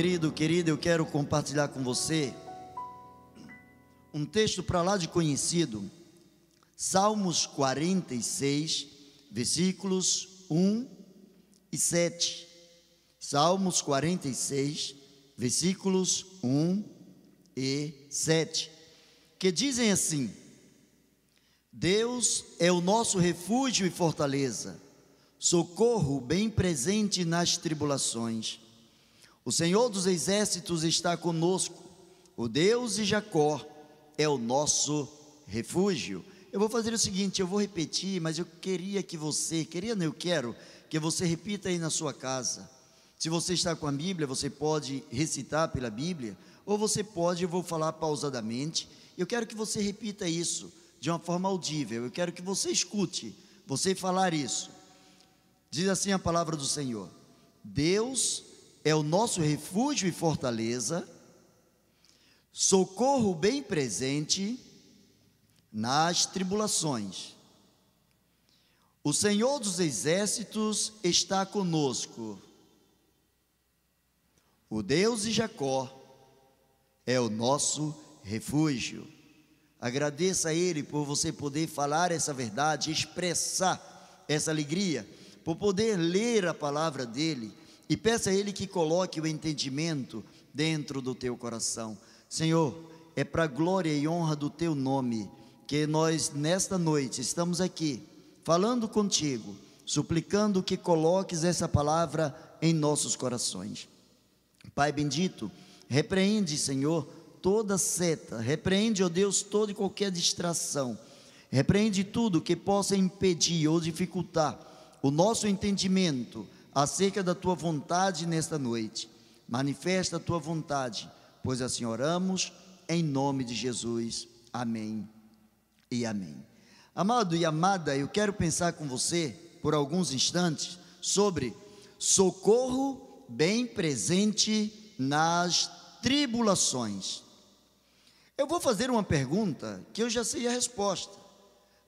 Querido, querida, eu quero compartilhar com você um texto para lá de conhecido, Salmos 46, versículos 1 e 7. Salmos 46, versículos 1 e 7, que dizem assim: Deus é o nosso refúgio e fortaleza, socorro bem presente nas tribulações. O Senhor dos exércitos está conosco, o Deus de Jacó é o nosso refúgio. Eu vou fazer o seguinte, eu vou repetir, mas eu queria que você, queria não, eu quero que você repita aí na sua casa. Se você está com a Bíblia, você pode recitar pela Bíblia, ou você pode, eu vou falar pausadamente. Eu quero que você repita isso de uma forma audível. Eu quero que você escute você falar isso. Diz assim a palavra do Senhor: Deus é o nosso refúgio e fortaleza, socorro bem presente nas tribulações. O Senhor dos exércitos está conosco. O Deus de Jacó é o nosso refúgio. Agradeça a Ele por você poder falar essa verdade, expressar essa alegria, por poder ler a palavra dEle e peça a Ele que coloque o entendimento dentro do teu coração. Senhor, é para glória e honra do teu nome que nós, nesta noite, estamos aqui falando contigo, suplicando que coloques essa palavra em nossos corações. Pai bendito, repreende, Senhor, toda seta, repreende, ó Deus, toda e qualquer distração, repreende tudo que possa impedir ou dificultar o nosso entendimento acerca da tua vontade nesta noite. Manifesta a tua vontade, pois assim oramos, em nome de Jesus. Amém e amém. Amado e amada, eu quero pensar com você por alguns instantes sobre socorro bem presente nas tribulações. Eu vou fazer uma pergunta que eu já sei a resposta.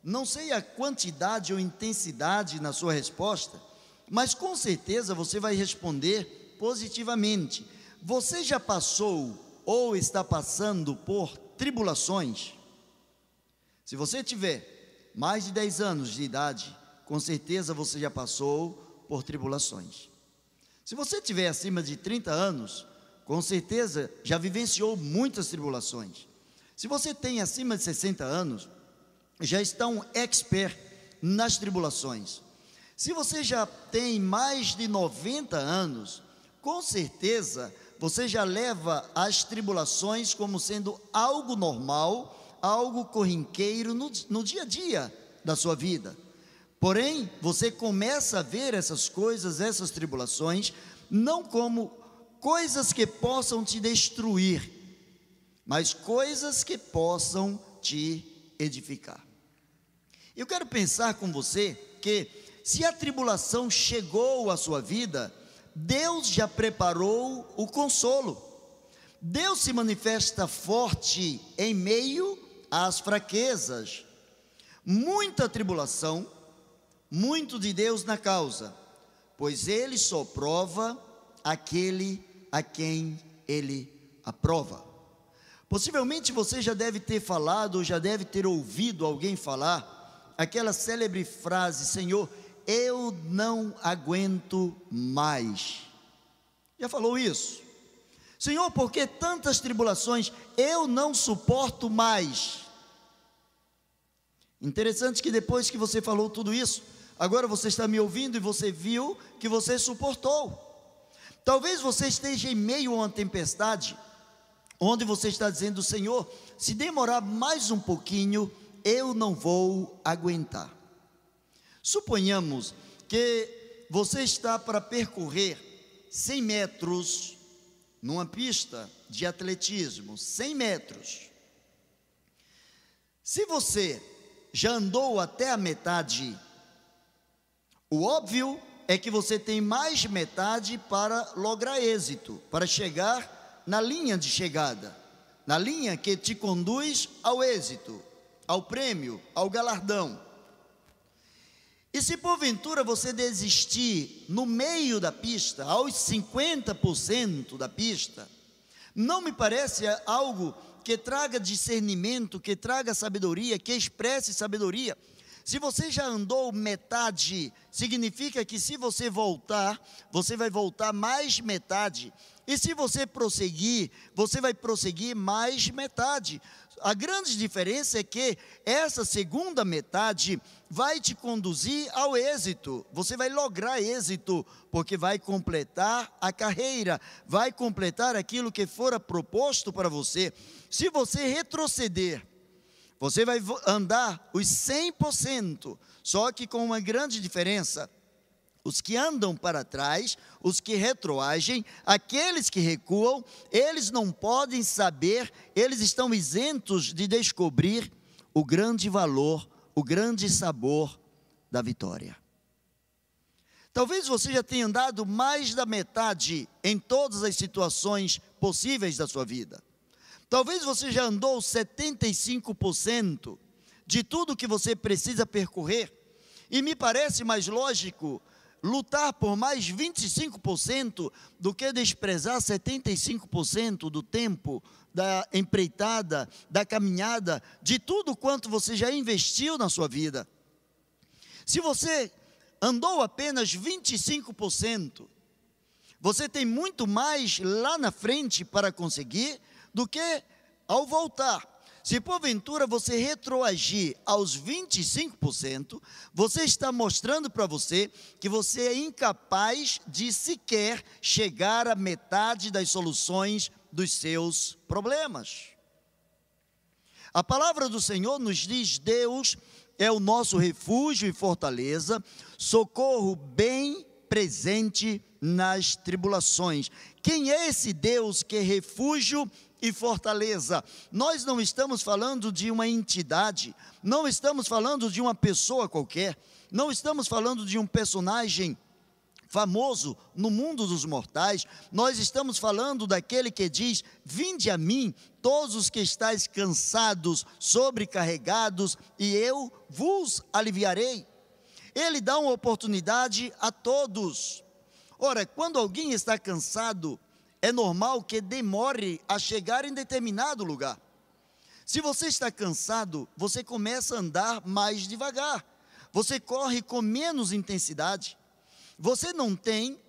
Não sei a quantidade ou intensidade na sua resposta, mas com certeza você vai responder positivamente. Você já passou ou está passando por tribulações? Se você tiver mais de 10 anos de idade, com certeza você já passou por tribulações. Se você tiver acima de 30 anos, com certeza já vivenciou muitas tribulações. Se você tem acima de 60 anos, já está um expert nas tribulações. Se você já tem mais de 90 anos, com certeza você já leva as tribulações como sendo algo normal, algo corriqueiro no, no dia a dia da sua vida. Porém, você começa a ver essas coisas, essas tribulações, não como coisas que possam te destruir, mas coisas que possam te edificar. Eu quero pensar com você que se a tribulação chegou à sua vida, Deus já preparou o consolo. Deus se manifesta forte em meio às fraquezas. Muita tribulação, muito de Deus na causa, pois ele só prova aquele a quem ele aprova. Possivelmente você já deve ter falado, já deve ter ouvido alguém falar aquela célebre frase: Senhor, eu não aguento mais. Já falou isso? Senhor, por que tantas tribulações? Eu não suporto mais. Interessante que depois que você falou tudo isso, agora você está me ouvindo e você viu que você suportou. Talvez você esteja em meio a uma tempestade, onde você está dizendo: Senhor, se demorar mais um pouquinho, eu não vou aguentar. Suponhamos que você está para percorrer 100 metros numa pista de atletismo, 100 metros. Se você já andou até a metade, o óbvio é que você tem mais de metade para lograr êxito, para chegar na linha de chegada, na linha que te conduz ao êxito, ao prêmio, ao galardão. E se porventura você desistir no meio da pista, aos 50% da pista, não me parece algo que traga discernimento, que traga sabedoria, que expresse sabedoria. Se você já andou metade, significa que se você voltar, você vai voltar mais metade. E se você prosseguir, você vai prosseguir mais metade. A grande diferença é que essa segunda metade vai te conduzir ao êxito. Você vai lograr êxito, porque vai completar a carreira, vai completar aquilo que fora proposto para você. Se você retroceder, você vai andar os 100%, só que com uma grande diferença. Os que andam para trás, os que retroagem, aqueles que recuam, eles não podem saber, eles estão isentos de descobrir o grande valor, o grande sabor da vitória. Talvez você já tenha andado mais da metade em todas as situações possíveis da sua vida. Talvez você já andou 75% de tudo que você precisa percorrer. E me parece mais lógico lutar por mais 25% do que desprezar 75% do tempo da empreitada, da caminhada, de tudo quanto você já investiu na sua vida. Se você andou apenas 25%, você tem muito mais lá na frente para conseguir do que ao voltar. Se porventura você retroagir aos 25%, você está mostrando para você que você é incapaz de sequer chegar à metade das soluções dos seus problemas. A palavra do Senhor nos diz: Deus é o nosso refúgio e fortaleza, socorro bem presente nas tribulações. Quem é esse Deus que é refúgio e fortaleza. Nós não estamos falando de uma entidade, não estamos falando de uma pessoa qualquer, não estamos falando de um personagem famoso no mundo dos mortais, nós estamos falando daquele que diz: Vinde a mim, todos os que estáis cansados, sobrecarregados, e eu vos aliviarei. Ele dá uma oportunidade a todos. Ora, quando alguém está cansado, é normal que demore a chegar em determinado lugar. Se você está cansado, você começa a andar mais devagar. Você corre com menos intensidade. Você não tem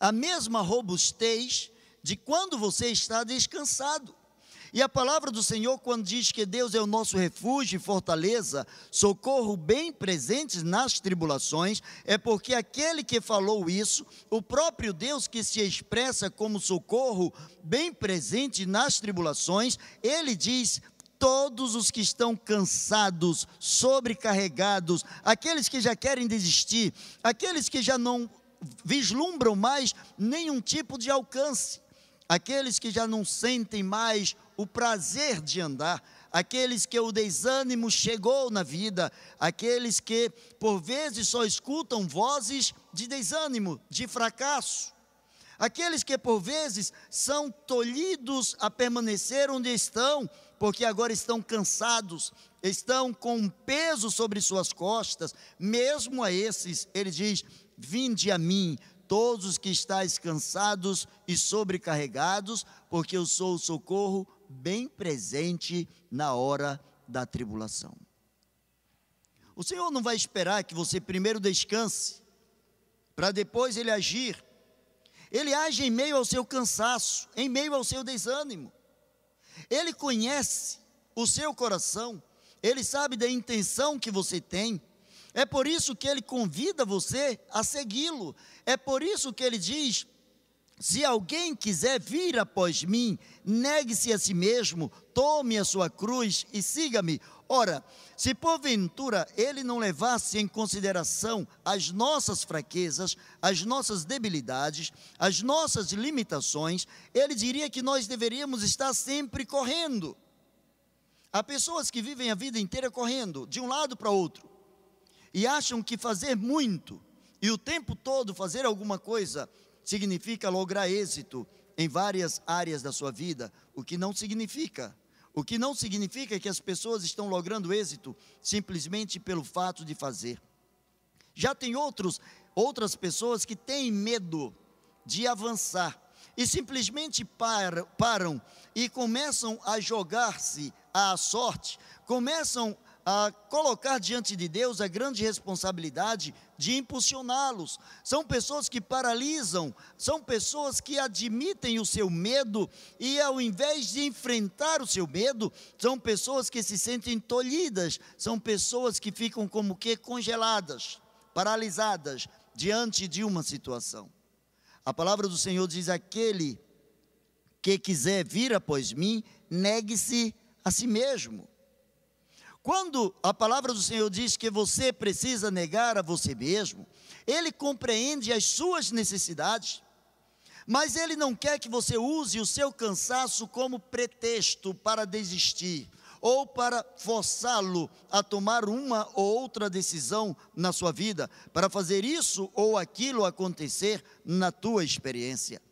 a mesma robustez de quando você está descansado. E a palavra do Senhor, quando diz que Deus é o nosso refúgio e fortaleza, socorro bem presentes nas tribulações, é porque aquele que falou isso, o próprio Deus que se expressa como socorro bem presente nas tribulações, ele diz: todos os que estão cansados, sobrecarregados, aqueles que já querem desistir, aqueles que já não vislumbram mais nenhum tipo de alcance, aqueles que já não sentem mais o prazer de andar, aqueles que o desânimo chegou na vida, aqueles que por vezes só escutam vozes de desânimo, de fracasso, aqueles que por vezes são tolhidos a permanecer onde estão, porque agora estão cansados, estão com um peso sobre suas costas, mesmo a esses, ele diz: Vinde a mim, todos os que estáis cansados e sobrecarregados, porque eu sou o socorro bem presente na hora da tribulação. O Senhor não vai esperar que você primeiro descanse, para depois ele agir. Ele age em meio ao seu cansaço, em meio ao seu desânimo. Ele conhece o seu coração, ele sabe da intenção que você tem. É por isso que ele convida você a segui-lo. É por isso que ele diz: se alguém quiser vir após mim, negue-se a si mesmo, tome a sua cruz e siga-me. Ora, se porventura ele não levasse em consideração as nossas fraquezas, as nossas debilidades, as nossas limitações, ele diria que nós deveríamos estar sempre correndo. Há pessoas que vivem a vida inteira correndo, de um lado para outro, e acham que fazer muito e o tempo todo fazer alguma coisa significa lograr êxito em várias áreas da sua vida, o que não significa. O que não significa que as pessoas estão logrando êxito simplesmente pelo fato de fazer. Já tem outros, outras pessoas que têm medo de avançar e simplesmente param, param e começam a jogar-se à sorte, começam a colocar diante de Deus a grande responsabilidade de impulsioná-los. São pessoas que paralisam, são pessoas que admitem o seu medo e, ao invés de enfrentar o seu medo, são pessoas que se sentem tolhidas, são pessoas que ficam como que congeladas, paralisadas diante de uma situação. A palavra do Senhor diz: aquele que quiser vir após mim, negue-se a si mesmo. Quando a palavra do Senhor diz que você precisa negar a você mesmo, Ele compreende as suas necessidades, mas Ele não quer que você use o seu cansaço como pretexto para desistir ou para forçá-lo a tomar uma ou outra decisão na sua vida, para fazer isso ou aquilo acontecer na tua experiência.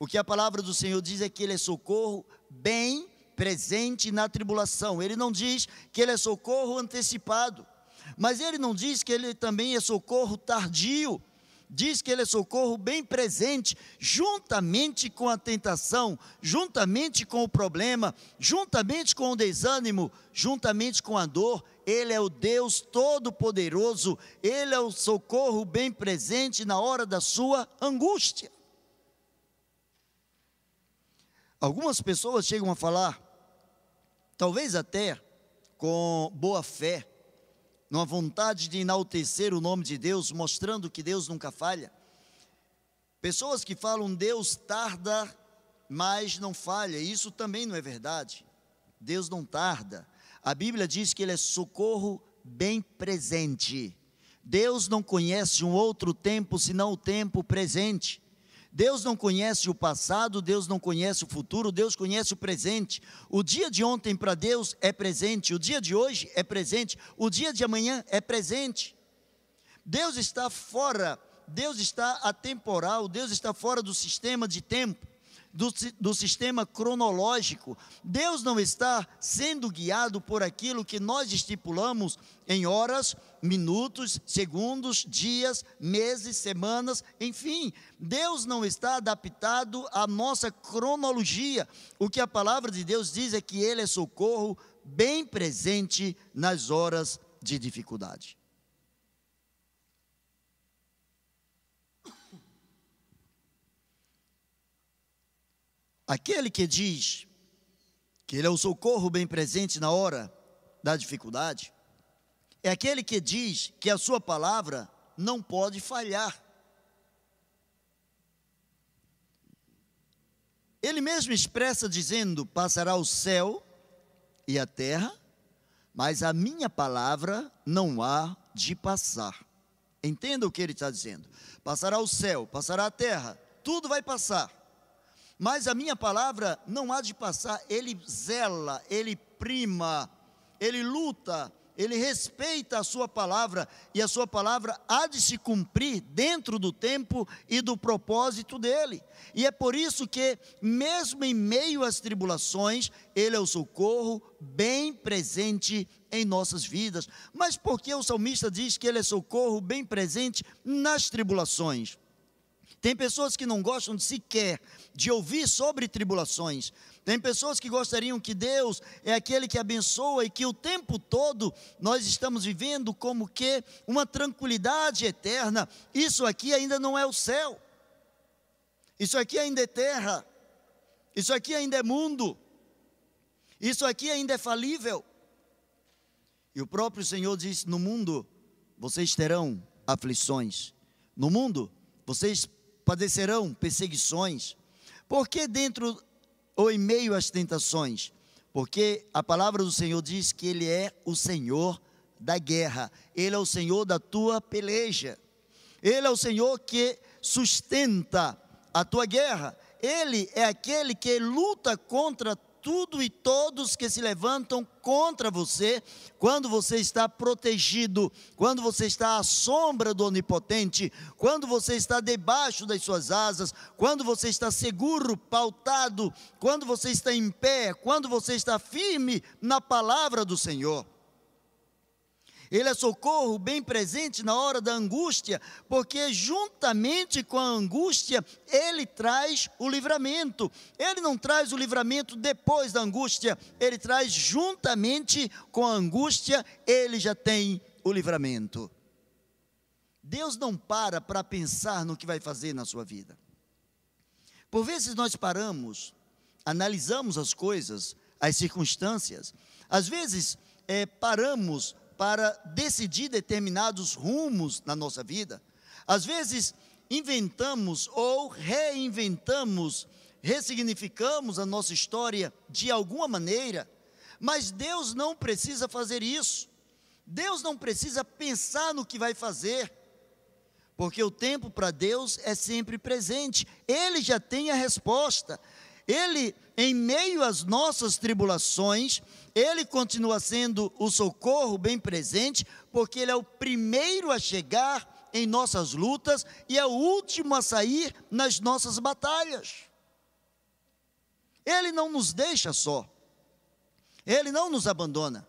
O que a palavra do Senhor diz é que Ele é socorro bem presente na tribulação. Ele não diz que ele é socorro antecipado, mas ele não diz que ele também é socorro tardio. Diz que ele é socorro bem presente, juntamente com a tentação, juntamente com o problema, juntamente com o desânimo, juntamente com a dor. Ele é o Deus Todo-Poderoso, ele é o socorro bem presente na hora da sua angústia. Algumas pessoas chegam a falar talvez até com boa fé, numa vontade de enaltecer o nome de Deus, mostrando que Deus nunca falha. Pessoas que falam Deus tarda, mas não falha, isso também não é verdade. Deus não tarda. A Bíblia diz que Ele é socorro bem presente. Deus não conhece um outro tempo senão o tempo presente. Deus não conhece o passado, Deus não conhece o futuro, Deus conhece o presente. O dia de ontem para Deus é presente, o dia de hoje é presente, o dia de amanhã é presente. Deus está fora, Deus está atemporal, Deus está fora do sistema de tempo do, do sistema cronológico. Deus não está sendo guiado por aquilo que nós estipulamos em horas, minutos, segundos, dias, meses, semanas, enfim. Deus não está adaptado à nossa cronologia. O que a palavra de Deus diz é que Ele é socorro bem presente nas horas de dificuldade. Aquele que diz que ele é o socorro bem presente na hora da dificuldade, é aquele que diz que a sua palavra não pode falhar. Ele mesmo expressa dizendo: Passará o céu e a terra, mas a minha palavra não há de passar. Entenda o que ele está dizendo: passará o céu, passará a terra, tudo vai passar mas a minha palavra não há de passar, ele zela, ele prima, ele luta, ele respeita a sua palavra e a sua palavra há de se cumprir dentro do tempo e do propósito dele. E é por isso que, mesmo em meio às tribulações, ele é o socorro bem presente em nossas vidas. Mas por que o salmista diz que ele é socorro bem presente nas tribulações? Tem pessoas que não gostam sequer de ouvir sobre tribulações. Tem pessoas que gostariam que Deus é aquele que abençoa e que o tempo todo nós estamos vivendo como que uma tranquilidade eterna. Isso aqui ainda não é o céu. Isso aqui ainda é terra. Isso aqui ainda é mundo. Isso aqui ainda é falível. E o próprio Senhor disse: No mundo vocês terão aflições. No mundo vocês padecerão perseguições. Por que dentro ou em meio às tentações? Porque a palavra do Senhor diz que Ele é o Senhor da guerra, Ele é o Senhor da tua peleja, Ele é o Senhor que sustenta a tua guerra, Ele é aquele que luta contra tudo e todos que se levantam contra você, quando você está protegido, quando você está à sombra do Onipotente, quando você está debaixo das suas asas, quando você está seguro, pautado, quando você está em pé, quando você está firme na palavra do Senhor. Ele é socorro bem presente na hora da angústia, porque juntamente com a angústia, ele traz o livramento. Ele não traz o livramento depois da angústia, ele traz juntamente com a angústia, ele já tem o livramento. Deus não para para pensar no que vai fazer na sua vida. Por vezes nós paramos, analisamos as coisas, as circunstâncias, às vezes é, paramos para decidir determinados rumos na nossa vida. Às vezes, inventamos ou reinventamos, ressignificamos a nossa história de alguma maneira, mas Deus não precisa fazer isso. Deus não precisa pensar no que vai fazer, porque o tempo para Deus é sempre presente, Ele já tem a resposta. Ele, em meio às nossas tribulações, Ele continua sendo o socorro bem presente, porque Ele é o primeiro a chegar em nossas lutas e é o último a sair nas nossas batalhas. Ele não nos deixa só, Ele não nos abandona,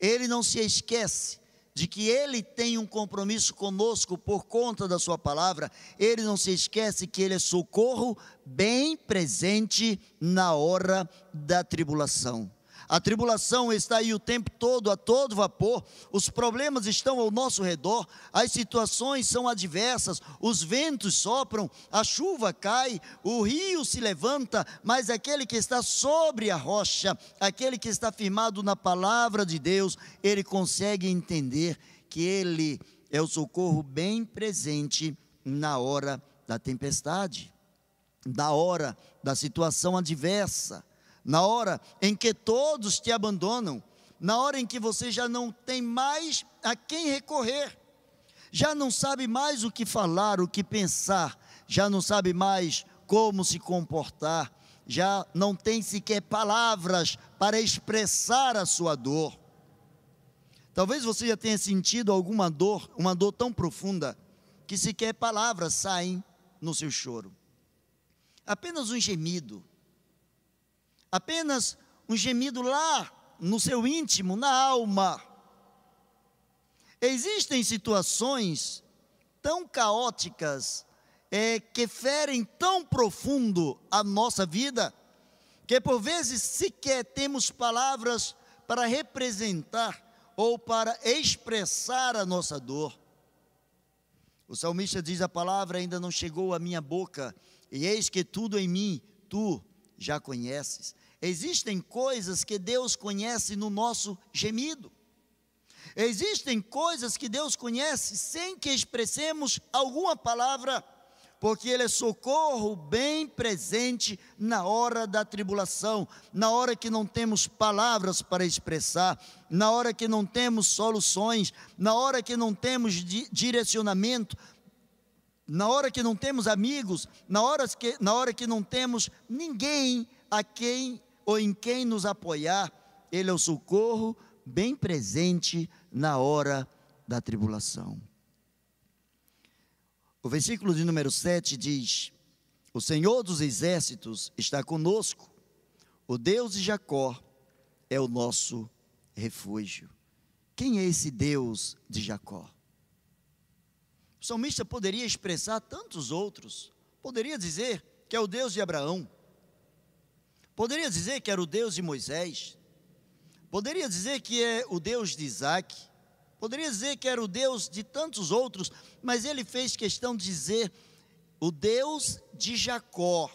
Ele não se esquece de que Ele tem um compromisso conosco por conta da Sua palavra, Ele não se esquece que Ele é socorro bem presente na hora da tribulação. A tribulação está aí o tempo todo, a todo vapor, os problemas estão ao nosso redor, as situações são adversas, os ventos sopram, a chuva cai, o rio se levanta, mas aquele que está sobre a rocha, aquele que está firmado na palavra de Deus, ele consegue entender que ele é o socorro bem presente na hora da tempestade, na hora da situação adversa na hora em que todos te abandonam, na hora em que você já não tem mais a quem recorrer, já não sabe mais o que falar, o que pensar, já não sabe mais como se comportar, já não tem sequer palavras para expressar a sua dor. Talvez você já tenha sentido alguma dor, uma dor tão profunda, que sequer palavras saem no seu choro. Apenas um gemido, apenas um gemido lá no seu íntimo, na alma. Existem situações tão caóticas, é, que ferem tão profundo a nossa vida, que por vezes sequer temos palavras para representar ou para expressar a nossa dor. O salmista diz: A palavra ainda não chegou à minha boca, e eis que tudo em mim tu já conheces. Existem coisas que Deus conhece no nosso gemido. Existem coisas que Deus conhece sem que expressemos alguma palavra, porque Ele é socorro bem presente na hora da tribulação, na hora que não temos palavras para expressar, na hora que não temos soluções, na hora que não temos di direcionamento, na hora que não temos amigos, na hora que, na hora que não temos ninguém a quem ou em quem nos apoiar, Ele é o socorro bem presente na hora da tribulação. O versículo de número 7 diz: O Senhor dos exércitos está conosco, o Deus de Jacó é o nosso refúgio. Quem é esse Deus de Jacó? O salmista poderia expressar tantos outros, poderia dizer que é o Deus de Abraão, Poderia dizer que era o Deus de Moisés. Poderia dizer que é o Deus de Isaac. Poderia dizer que era o Deus de tantos outros, mas ele fez questão de dizer o Deus de Jacó.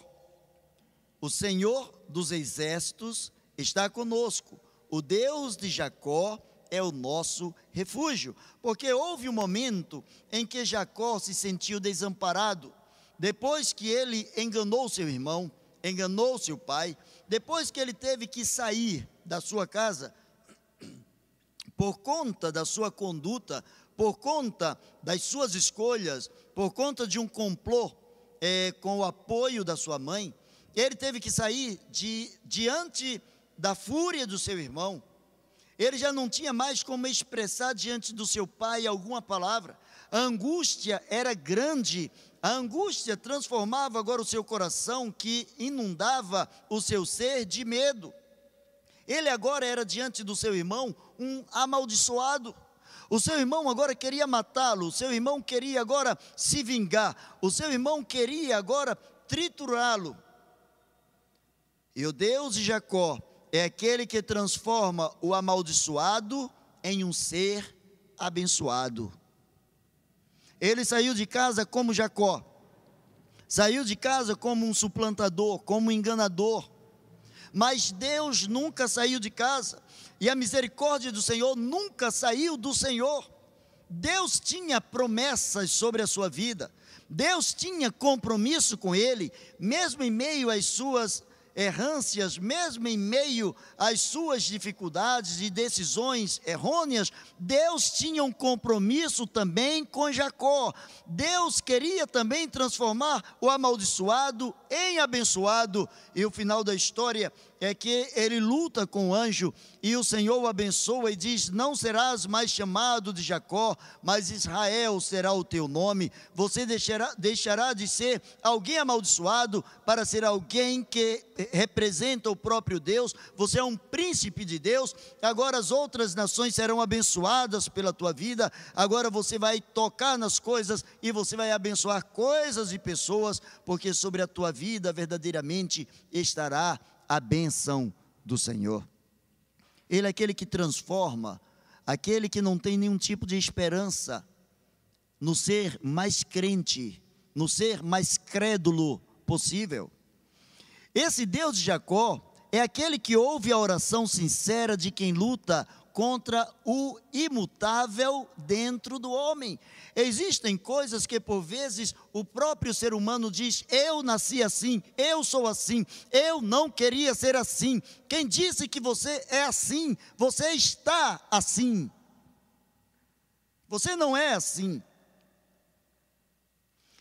O Senhor dos exércitos está conosco. O Deus de Jacó é o nosso refúgio. Porque houve um momento em que Jacó se sentiu desamparado, depois que ele enganou seu irmão, enganou seu pai, depois que ele teve que sair da sua casa, por conta da sua conduta, por conta das suas escolhas, por conta de um complô é, com o apoio da sua mãe, ele teve que sair de, diante da fúria do seu irmão. Ele já não tinha mais como expressar diante do seu pai alguma palavra. A angústia era grande a angústia transformava agora o seu coração, que inundava o seu ser de medo. Ele agora era diante do seu irmão um amaldiçoado, O seu irmão agora queria matá-lo, o seu irmão queria agora se vingar, o seu irmão queria agora triturá-lo. E o Deus de Jacó é aquele que transforma o amaldiçoado em um ser abençoado. Ele saiu de casa como Jacó, saiu de casa como um suplantador, como um enganador. Mas Deus nunca saiu de casa, e a misericórdia do Senhor nunca saiu do Senhor. Deus tinha promessas sobre a sua vida, Deus tinha compromisso com ele, mesmo em meio às suas errâncias, mesmo em meio às suas dificuldades e decisões errôneas, Deus tinha um compromisso também com Jacó. Deus queria também transformar o amaldiçoado em abençoado, e o final da história é que ele luta com o anjo e o Senhor o abençoa e diz: Não serás mais chamado de Jacó, mas Israel será o teu nome. Você deixará, deixará de ser alguém amaldiçoado para ser alguém que representa o próprio Deus. Você é um príncipe de Deus. Agora as outras nações serão abençoadas pela tua vida. Agora você vai tocar nas coisas e você vai abençoar coisas e pessoas, porque sobre a tua vida verdadeiramente estará a benção do Senhor. Ele é aquele que transforma, aquele que não tem nenhum tipo de esperança no ser mais crente, no ser mais crédulo possível. Esse Deus de Jacó é aquele que ouve a oração sincera de quem luta contra o imutável dentro do homem. Existem coisas que por vezes o próprio ser humano diz: Eu nasci assim, eu sou assim, eu não queria ser assim. Quem disse que você é assim? Você está assim. Você não é assim.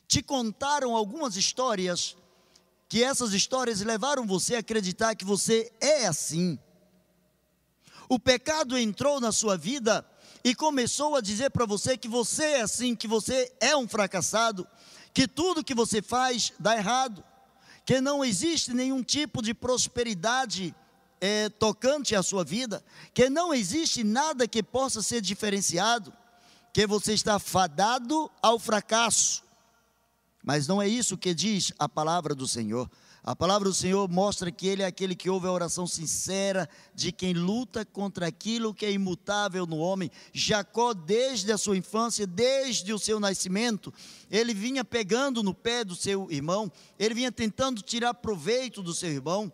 Te contaram algumas histórias que essas histórias levaram você a acreditar que você é assim. O pecado entrou na sua vida e começou a dizer para você que você é assim, que você é um fracassado, que tudo que você faz dá errado, que não existe nenhum tipo de prosperidade é, tocante à sua vida, que não existe nada que possa ser diferenciado, que você está fadado ao fracasso. Mas não é isso que diz a palavra do Senhor. A palavra do Senhor mostra que Ele é aquele que ouve a oração sincera de quem luta contra aquilo que é imutável no homem. Jacó, desde a sua infância, desde o seu nascimento, ele vinha pegando no pé do seu irmão, ele vinha tentando tirar proveito do seu irmão.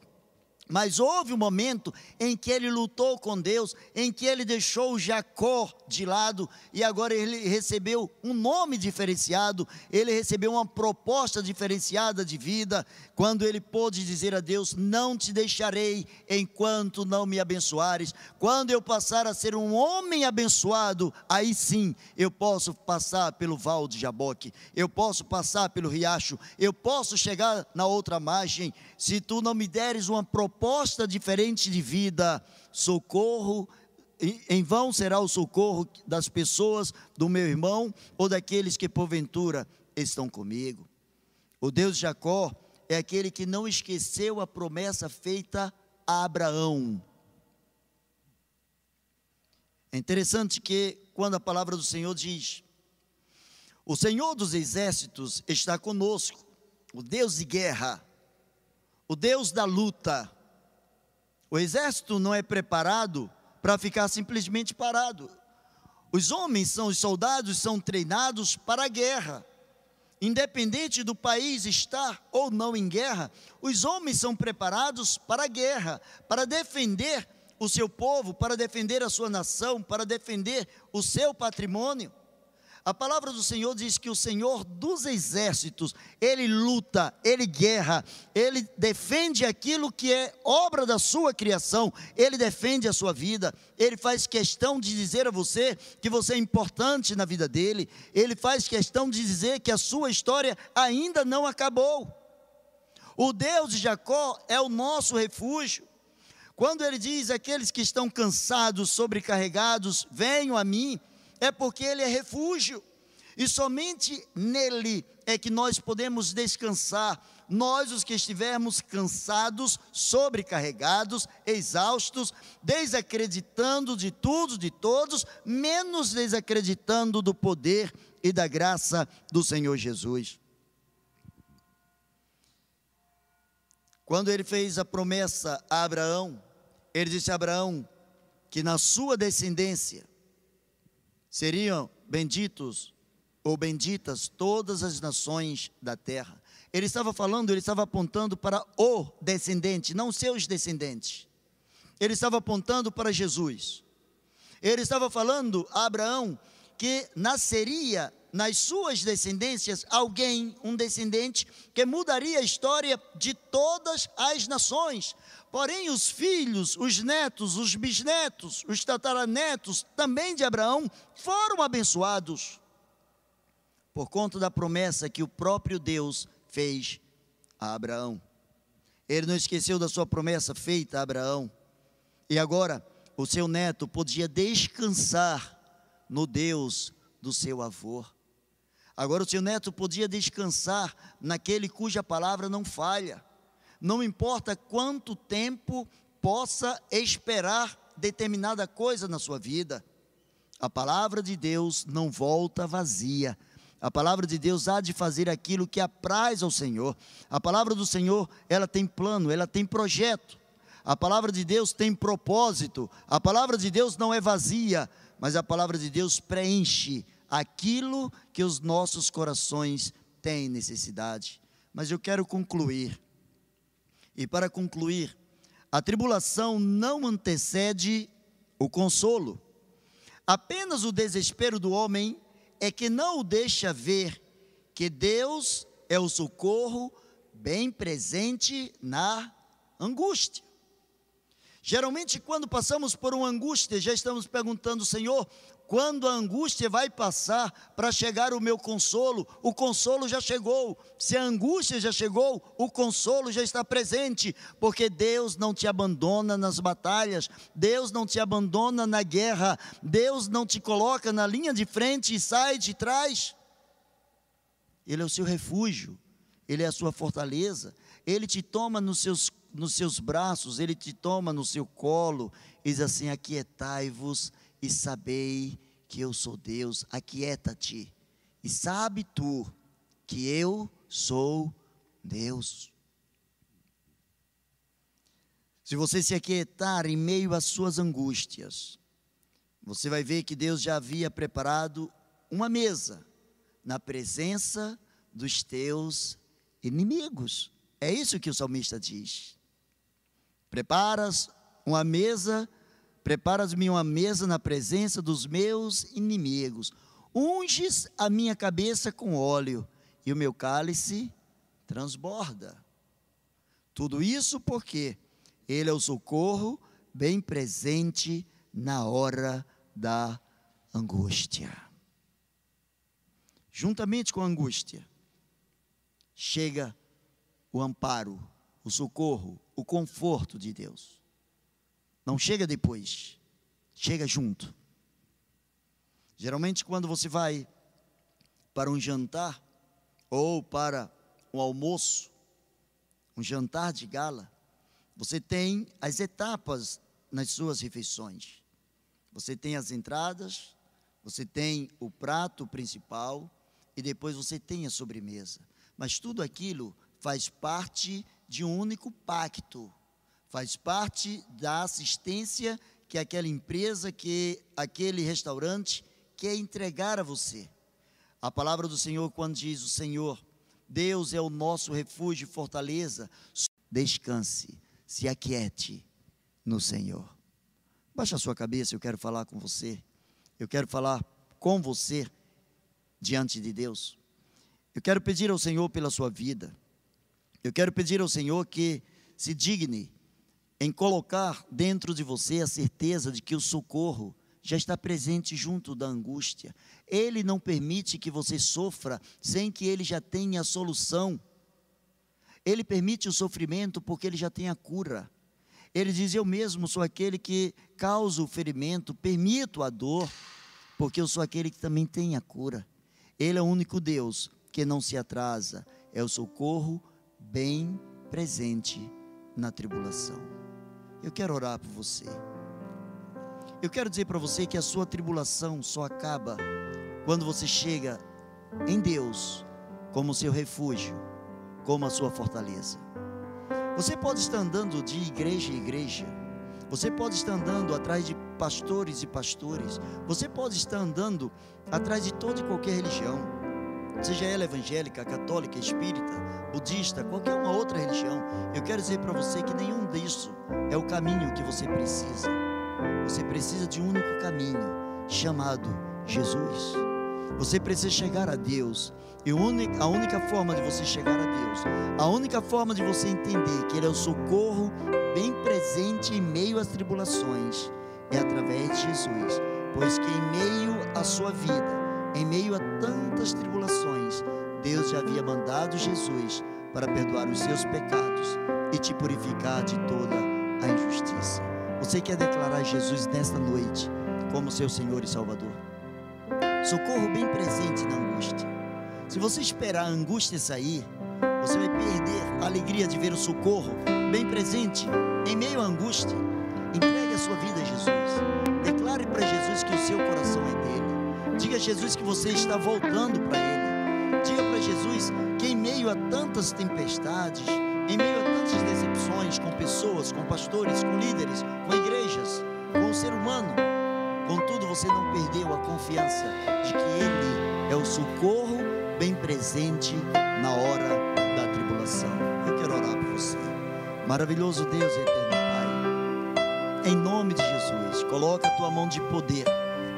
Mas houve um momento em que ele lutou com Deus, em que ele deixou Jacó de lado e agora ele recebeu um nome diferenciado, ele recebeu uma proposta diferenciada de vida, quando ele pôde dizer a Deus: Não te deixarei enquanto não me abençoares. Quando eu passar a ser um homem abençoado, aí sim eu posso passar pelo val de Jaboque, eu posso passar pelo riacho, eu posso chegar na outra margem. Se tu não me deres uma proposta diferente de vida, socorro em vão será o socorro das pessoas, do meu irmão ou daqueles que porventura estão comigo. O Deus de Jacó é aquele que não esqueceu a promessa feita a Abraão. É interessante que quando a palavra do Senhor diz: O Senhor dos exércitos está conosco, o Deus de guerra, o Deus da luta. O exército não é preparado para ficar simplesmente parado. Os homens são os soldados, são treinados para a guerra. Independente do país estar ou não em guerra, os homens são preparados para a guerra, para defender o seu povo, para defender a sua nação, para defender o seu patrimônio. A palavra do Senhor diz que o Senhor dos exércitos, ele luta, ele guerra, ele defende aquilo que é obra da sua criação, ele defende a sua vida, ele faz questão de dizer a você que você é importante na vida dele, ele faz questão de dizer que a sua história ainda não acabou. O Deus de Jacó é o nosso refúgio. Quando ele diz: aqueles que estão cansados, sobrecarregados, venham a mim é porque Ele é refúgio, e somente nele é que nós podemos descansar. nós os que estivermos cansados, sobrecarregados, exaustos, desacreditando de tudo, de todos, menos desacreditando do poder e da graça do Senhor Jesus. Quando ele fez a promessa a Abraão, ele disse a Abraão que na sua descendência seriam benditos ou benditas todas as nações da terra. Ele estava falando, ele estava apontando para o descendente, não seus descendentes. Ele estava apontando para Jesus. Ele estava falando a Abraão que nasceria nas suas descendências alguém, um descendente, que mudaria a história de todas as nações. Porém, os filhos, os netos, os bisnetos, os tataranetos também de Abraão foram abençoados por conta da promessa que o próprio Deus fez a Abraão. Ele não esqueceu da sua promessa feita a Abraão. E agora, o seu neto podia descansar no Deus do seu avô. Agora, o seu neto podia descansar naquele cuja palavra não falha. Não importa quanto tempo possa esperar determinada coisa na sua vida, a palavra de Deus não volta vazia. A palavra de Deus há de fazer aquilo que apraz ao Senhor. A palavra do Senhor, ela tem plano, ela tem projeto. A palavra de Deus tem propósito. A palavra de Deus não é vazia, mas a palavra de Deus preenche aquilo que os nossos corações têm necessidade. Mas eu quero concluir. E para concluir, a tribulação não antecede o consolo. Apenas o desespero do homem é que não o deixa ver que Deus é o socorro bem presente na angústia. Geralmente, quando passamos por uma angústia, já estamos perguntando, Senhor, quando a angústia vai passar para chegar o meu consolo, o consolo já chegou. Se a angústia já chegou, o consolo já está presente, porque Deus não te abandona nas batalhas, Deus não te abandona na guerra, Deus não te coloca na linha de frente e sai de trás. Ele é o seu refúgio, ele é a sua fortaleza, ele te toma nos seus, nos seus braços, ele te toma no seu colo, e diz assim: Aquietai-vos e sabei que eu sou Deus, aquieta-te, e sabe tu que eu sou Deus. Se você se aquietar em meio às suas angústias, você vai ver que Deus já havia preparado uma mesa na presença dos teus inimigos. É isso que o salmista diz. Preparas uma mesa Preparas-me uma mesa na presença dos meus inimigos. Unges a minha cabeça com óleo e o meu cálice transborda. Tudo isso porque Ele é o socorro bem presente na hora da angústia. Juntamente com a angústia, chega o amparo, o socorro, o conforto de Deus. Não chega depois, chega junto. Geralmente, quando você vai para um jantar ou para um almoço, um jantar de gala, você tem as etapas nas suas refeições. Você tem as entradas, você tem o prato principal e depois você tem a sobremesa. Mas tudo aquilo faz parte de um único pacto faz parte da assistência que aquela empresa, que aquele restaurante quer entregar a você. A palavra do Senhor, quando diz o Senhor, Deus é o nosso refúgio e fortaleza, descanse, se aquiete no Senhor. Baixa a sua cabeça, eu quero falar com você. Eu quero falar com você diante de Deus. Eu quero pedir ao Senhor pela sua vida. Eu quero pedir ao Senhor que se digne em colocar dentro de você a certeza de que o socorro já está presente junto da angústia. Ele não permite que você sofra sem que ele já tenha a solução. Ele permite o sofrimento porque ele já tem a cura. Ele diz: Eu mesmo sou aquele que causa o ferimento, permito a dor, porque eu sou aquele que também tem a cura. Ele é o único Deus que não se atrasa, é o socorro bem presente na tribulação. Eu quero orar por você. Eu quero dizer para você que a sua tribulação só acaba quando você chega em Deus como seu refúgio, como a sua fortaleza. Você pode estar andando de igreja em igreja, você pode estar andando atrás de pastores e pastores, você pode estar andando atrás de toda e qualquer religião, seja ela evangélica, católica, espírita, budista, qualquer uma outra religião. Eu quero dizer para você que nenhum disso é o caminho que você precisa. Você precisa de um único caminho, chamado Jesus. Você precisa chegar a Deus. E a única forma de você chegar a Deus, a única forma de você entender que Ele é o socorro bem presente em meio às tribulações, é através de Jesus. Pois que em meio à sua vida, em meio a tantas tribulações, Deus já havia mandado Jesus para perdoar os seus pecados e te purificar de toda a injustiça. Você quer declarar Jesus nesta noite como seu Senhor e Salvador? Socorro bem presente na angústia. Se você esperar a angústia sair, você vai perder a alegria de ver o socorro bem presente em meio à angústia. Entregue a sua vida a Jesus. Declare para Jesus que o seu coração Jesus que você está voltando para ele. Diga para Jesus que em meio a tantas tempestades, em meio a tantas decepções com pessoas, com pastores, com líderes, com igrejas, com o ser humano. Contudo, você não perdeu a confiança de que Ele é o socorro bem presente na hora da tribulação. Eu quero orar por você. Maravilhoso Deus eterno Pai. Em nome de Jesus, coloca a tua mão de poder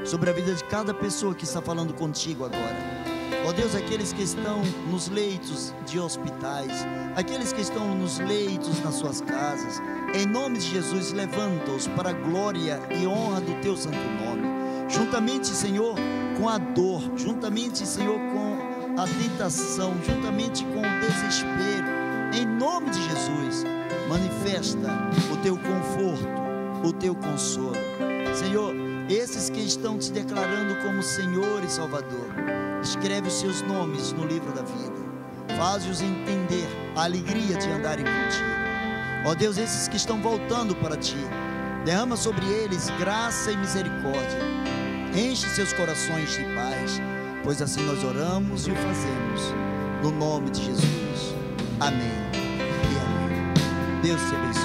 sobre a vida de cada pessoa que está falando contigo agora. Ó oh Deus, aqueles que estão nos leitos de hospitais, aqueles que estão nos leitos nas suas casas, em nome de Jesus, levanta-os para a glória e honra do teu santo nome. Juntamente, Senhor, com a dor, juntamente, Senhor, com a tentação, juntamente com o desespero, em nome de Jesus, manifesta o teu conforto, o teu consolo. Senhor, esses que estão te declarando como Senhor e Salvador, Escreve os seus nomes no livro da vida. Faz-os entender a alegria de andarem contigo. Ó Deus, esses que estão voltando para ti, derrama sobre eles graça e misericórdia. Enche seus corações de paz, pois assim nós oramos e o fazemos. No nome de Jesus. Amém e amém. Deus te abençoe.